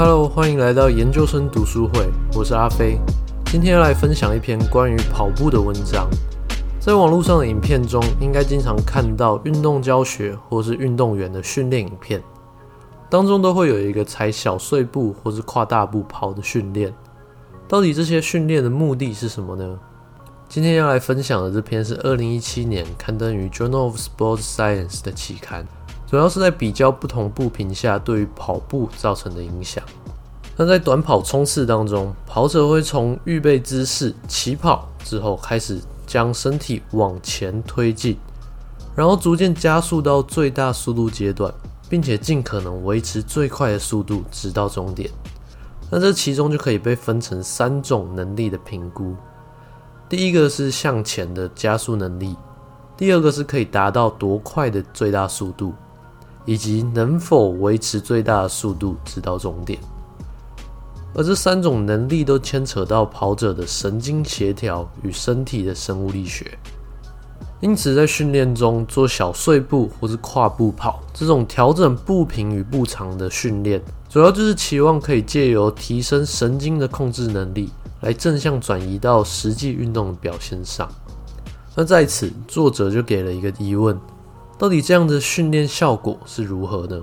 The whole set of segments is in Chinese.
Hello，欢迎来到研究生读书会，我是阿飞。今天要来分享一篇关于跑步的文章。在网络上的影片中，应该经常看到运动教学或是运动员的训练影片，当中都会有一个踩小碎步或是跨大步跑的训练。到底这些训练的目的是什么呢？今天要来分享的这篇是二零一七年刊登于《Journal of Sports Science》的期刊。主要是在比较不同步频下对于跑步造成的影响。那在短跑冲刺当中，跑者会从预备姿势起跑之后，开始将身体往前推进，然后逐渐加速到最大速度阶段，并且尽可能维持最快的速度直到终点。那这其中就可以被分成三种能力的评估。第一个是向前的加速能力，第二个是可以达到多快的最大速度。以及能否维持最大的速度直到终点，而这三种能力都牵扯到跑者的神经协调与身体的生物力学。因此，在训练中做小碎步或是跨步跑这种调整步频与步长的训练，主要就是期望可以借由提升神经的控制能力，来正向转移到实际运动的表现上。那在此，作者就给了一个疑问。到底这样的训练效果是如何呢？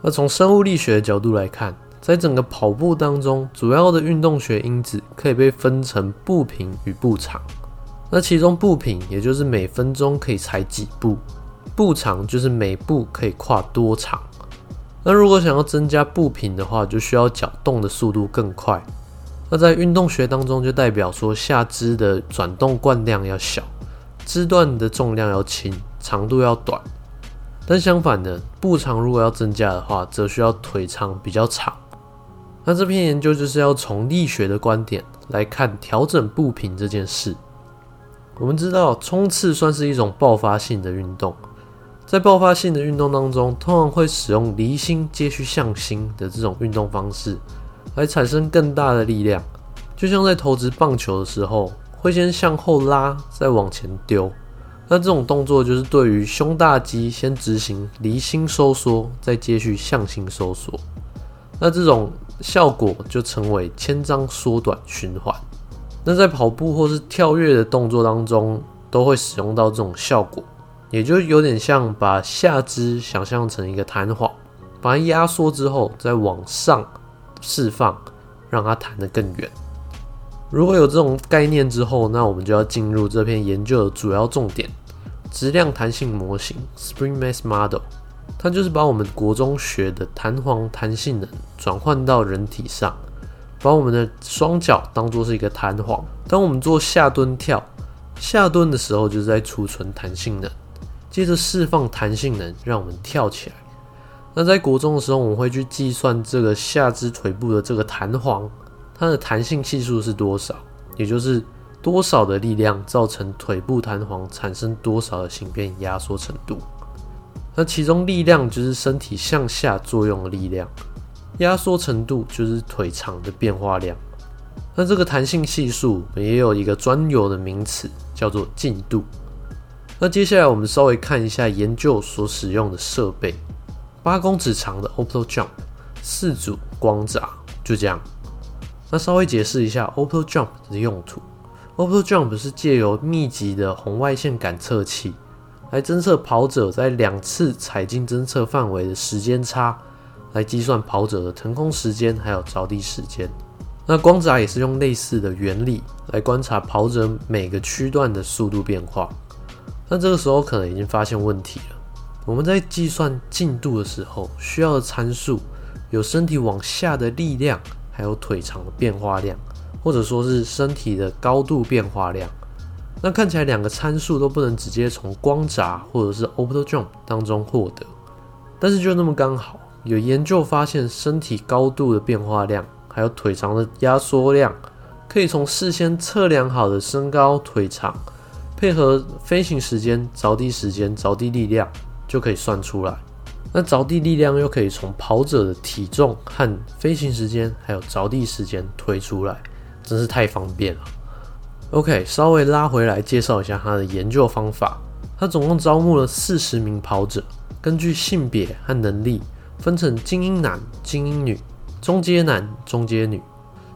那从生物力学的角度来看，在整个跑步当中，主要的运动学因子可以被分成步频与步长。那其中步频也就是每分钟可以踩几步，步长就是每步可以跨多长。那如果想要增加步频的话，就需要脚动的速度更快。那在运动学当中，就代表说下肢的转动惯量要小，肢段的重量要轻。长度要短，但相反的，步长如果要增加的话，则需要腿长比较长。那这篇研究就是要从力学的观点来看调整步频这件事。我们知道，冲刺算是一种爆发性的运动，在爆发性的运动当中，通常会使用离心接续向心的这种运动方式，来产生更大的力量。就像在投掷棒球的时候，会先向后拉，再往前丢。那这种动作就是对于胸大肌先执行离心收缩，再接续向心收缩。那这种效果就称为牵张缩短循环。那在跑步或是跳跃的动作当中，都会使用到这种效果，也就有点像把下肢想象成一个弹簧，把它压缩之后再往上释放，让它弹得更远。如果有这种概念之后，那我们就要进入这篇研究的主要重点。质量弹性模型 （Spring Mass Model），它就是把我们国中学的弹簧弹性能转换到人体上，把我们的双脚当做是一个弹簧。当我们做下蹲跳，下蹲的时候就是在储存弹性能，接着释放弹性能，让我们跳起来。那在国中的时候，我们会去计算这个下肢腿部的这个弹簧，它的弹性系数是多少，也就是。多少的力量造成腿部弹簧产生多少的形变压缩程度？那其中力量就是身体向下作用的力量，压缩程度就是腿长的变化量。那这个弹性系数也有一个专有的名词，叫做进度。那接下来我们稍微看一下研究所使用的设备：八公尺长的 Opto Jump，四组光闸，就这样。那稍微解释一下 Opto Jump 的用途。Opto Jump 是借由密集的红外线感测器来侦测跑者在两次踩进侦测范围的时间差，来计算跑者的腾空时间还有着地时间。那光闸也是用类似的原理来观察跑者每个区段的速度变化。那这个时候可能已经发现问题了。我们在计算进度的时候，需要的参数有身体往下的力量，还有腿长的变化量。或者说是身体的高度变化量，那看起来两个参数都不能直接从光闸或者是 Opto Jump 当中获得，但是就那么刚好，有研究发现身体高度的变化量，还有腿长的压缩量，可以从事先测量好的身高、腿长，配合飞行时间、着地时间、着地力量，就可以算出来。那着地力量又可以从跑者的体重和飞行时间，还有着地时间推出来。真是太方便了。OK，稍微拉回来介绍一下他的研究方法。他总共招募了四十名跑者，根据性别和能力分成精英男、精英女、中阶男、中阶女。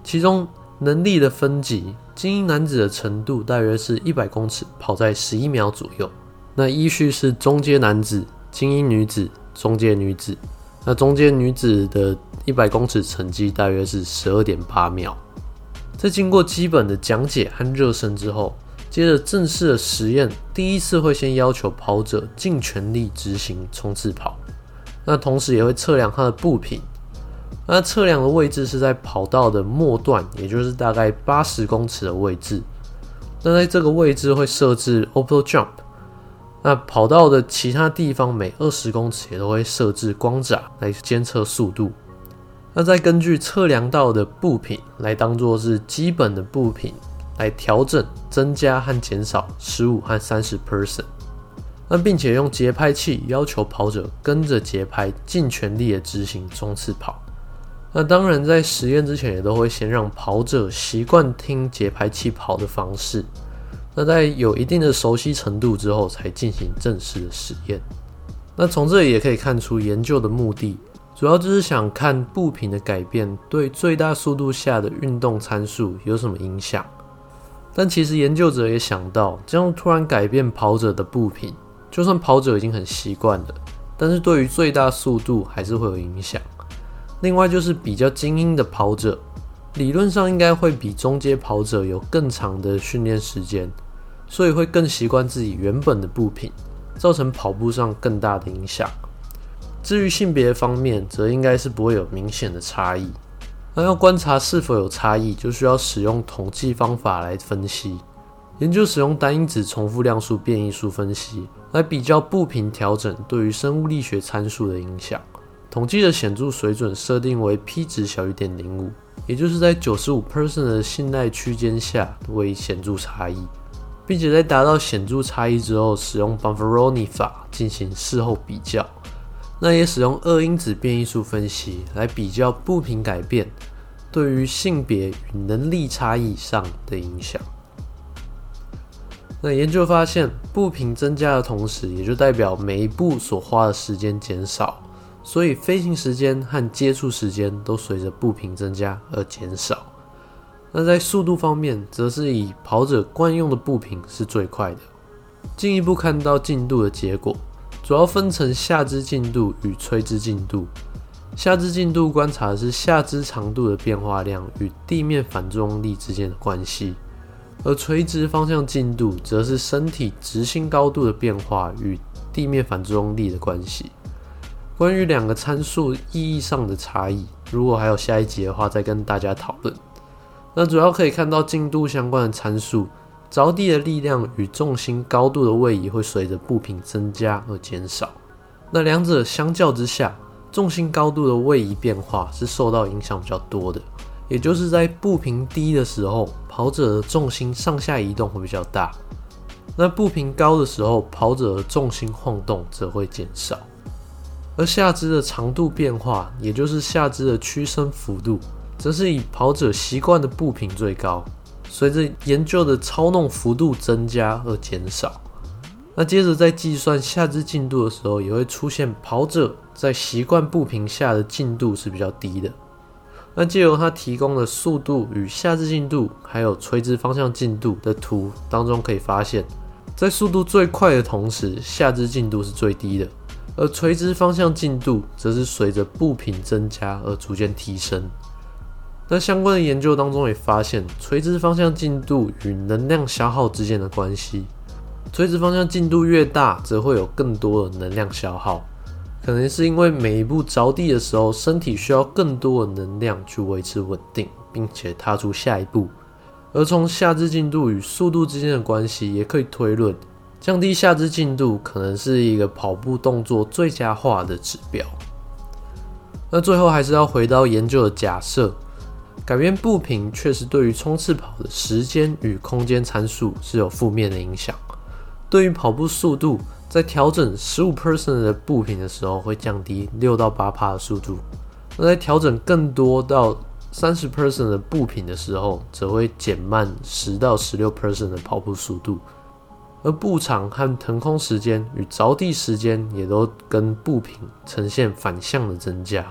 其中能力的分级，精英男子的程度大约是一百公尺跑在十一秒左右。那依序是中阶男子、精英女子、中阶女子。那中阶女子的一百公尺成绩大约是十二点八秒。在经过基本的讲解和热身之后，接着正式的实验，第一次会先要求跑者尽全力执行冲刺跑。那同时也会测量他的步频。那测量的位置是在跑道的末段，也就是大概八十公尺的位置。那在这个位置会设置 o p t o jump。那跑道的其他地方每二十公尺也都会设置光闸来监测速度。那再根据测量到的步频来当做是基本的步频来调整增加和减少十五和三十 percent。那并且用节拍器要求跑者跟着节拍尽全力的执行冲刺跑。那当然，在实验之前也都会先让跑者习惯听节拍器跑的方式。那在有一定的熟悉程度之后，才进行正式的实验。那从这里也可以看出，研究的目的主要就是想看步频的改变对最大速度下的运动参数有什么影响。但其实研究者也想到，这样突然改变跑者的步频，就算跑者已经很习惯了，但是对于最大速度还是会有影响。另外就是比较精英的跑者，理论上应该会比中阶跑者有更长的训练时间，所以会更习惯自己原本的步频，造成跑步上更大的影响。至于性别方面，则应该是不会有明显的差异。那要观察是否有差异，就需要使用统计方法来分析。研究使用单因子重复量数变异数分析，来比较步频调整对于生物力学参数的影响。统计的显著水准设定为 p 值小于点零五，也就是在九十五 percent 的信赖区间下为显著差异，并且在达到显著差异之后，使用 Bonferroni 法进行事后比较。那也使用二因子变异数分析来比较步频改变对于性别与能力差异上的影响。那研究发现，步频增加的同时，也就代表每一步所花的时间减少。所以飞行时间和接触时间都随着步频增加而减少。那在速度方面，则是以跑者惯用的步频是最快的。进一步看到进度的结果，主要分成下肢进度与垂直进度。下肢进度观察的是下肢长度的变化量与地面反作用力之间的关系，而垂直方向进度则是身体直心高度的变化与地面反作用力的关系。关于两个参数意义上的差异，如果还有下一集的话，再跟大家讨论。那主要可以看到进度相关的参数，着地的力量与重心高度的位移会随着步频增加而减少。那两者相较之下，重心高度的位移变化是受到影响比较多的，也就是在步频低的时候，跑者的重心上下移动会比较大；那步频高的时候，跑者的重心晃动则会减少。而下肢的长度变化，也就是下肢的屈伸幅度，则是以跑者习惯的步频最高，随着研究的操弄幅度增加而减少。那接着在计算下肢进度的时候，也会出现跑者在习惯步频下的进度是比较低的。那借由它提供的速度与下肢进度，还有垂直方向进度的图当中，可以发现，在速度最快的同时，下肢进度是最低的。而垂直方向进度则是随着步频增加而逐渐提升。那相关的研究当中也发现，垂直方向进度与能量消耗之间的关系。垂直方向进度越大，则会有更多的能量消耗，可能是因为每一步着地的时候，身体需要更多的能量去维持稳定，并且踏出下一步。而从下肢进度与速度之间的关系，也可以推论。降低下肢进度可能是一个跑步动作最佳化的指标。那最后还是要回到研究的假设，改变步频确实对于冲刺跑的时间与空间参数是有负面的影响。对于跑步速度，在调整十五 percent 的步频的时候，会降低六到八帕的速度；那在调整更多到三十 percent 的步频的时候，则会减慢十到十六 percent 的跑步速度。而步长和腾空时间与着地时间也都跟步频呈现反向的增加。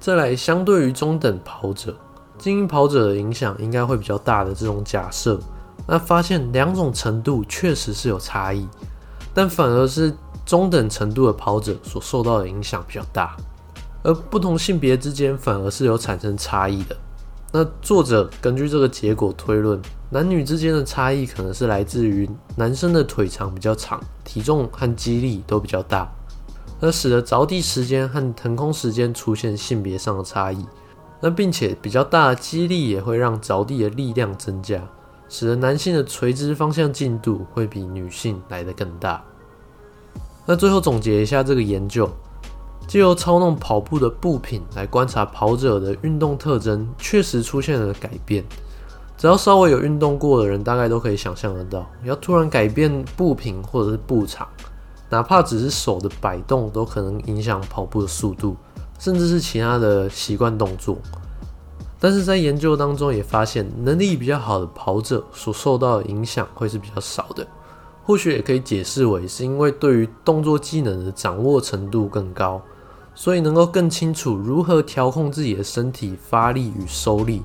再来，相对于中等跑者，精英跑者的影响应该会比较大的这种假设，那发现两种程度确实是有差异，但反而是中等程度的跑者所受到的影响比较大，而不同性别之间反而是有产生差异的。那作者根据这个结果推论，男女之间的差异可能是来自于男生的腿长比较长，体重和肌力都比较大，而使得着地时间和腾空时间出现性别上的差异。那并且比较大的肌力也会让着地的力量增加，使得男性的垂直方向进度会比女性来得更大。那最后总结一下这个研究。借由操弄跑步的步频来观察跑者的运动特征，确实出现了改变。只要稍微有运动过的人，大概都可以想象得到，要突然改变步频或者是步长，哪怕只是手的摆动，都可能影响跑步的速度，甚至是其他的习惯动作。但是在研究当中也发现，能力比较好的跑者所受到的影响会是比较少的。或许也可以解释为是因为对于动作技能的掌握程度更高。所以能够更清楚如何调控自己的身体发力与收力。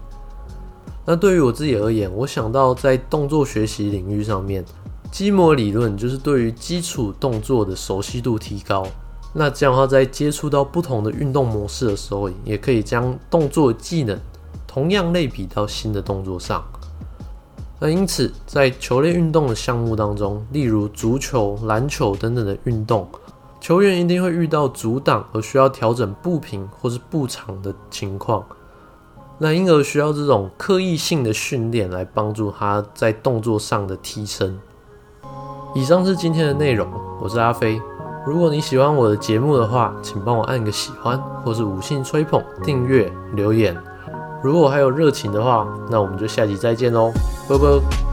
那对于我自己而言，我想到在动作学习领域上面，基模理论就是对于基础动作的熟悉度提高。那这样的话，在接触到不同的运动模式的时候，也可以将动作技能同样类比到新的动作上。那因此，在球类运动的项目当中，例如足球、篮球等等的运动。球员一定会遇到阻挡而需要调整步频或是步长的情况，那因而需要这种刻意性的训练来帮助他在动作上的提升。以上是今天的内容，我是阿飞。如果你喜欢我的节目的话，请帮我按个喜欢，或是五星吹捧、订阅、留言。如果还有热情的话，那我们就下集再见喽，拜拜。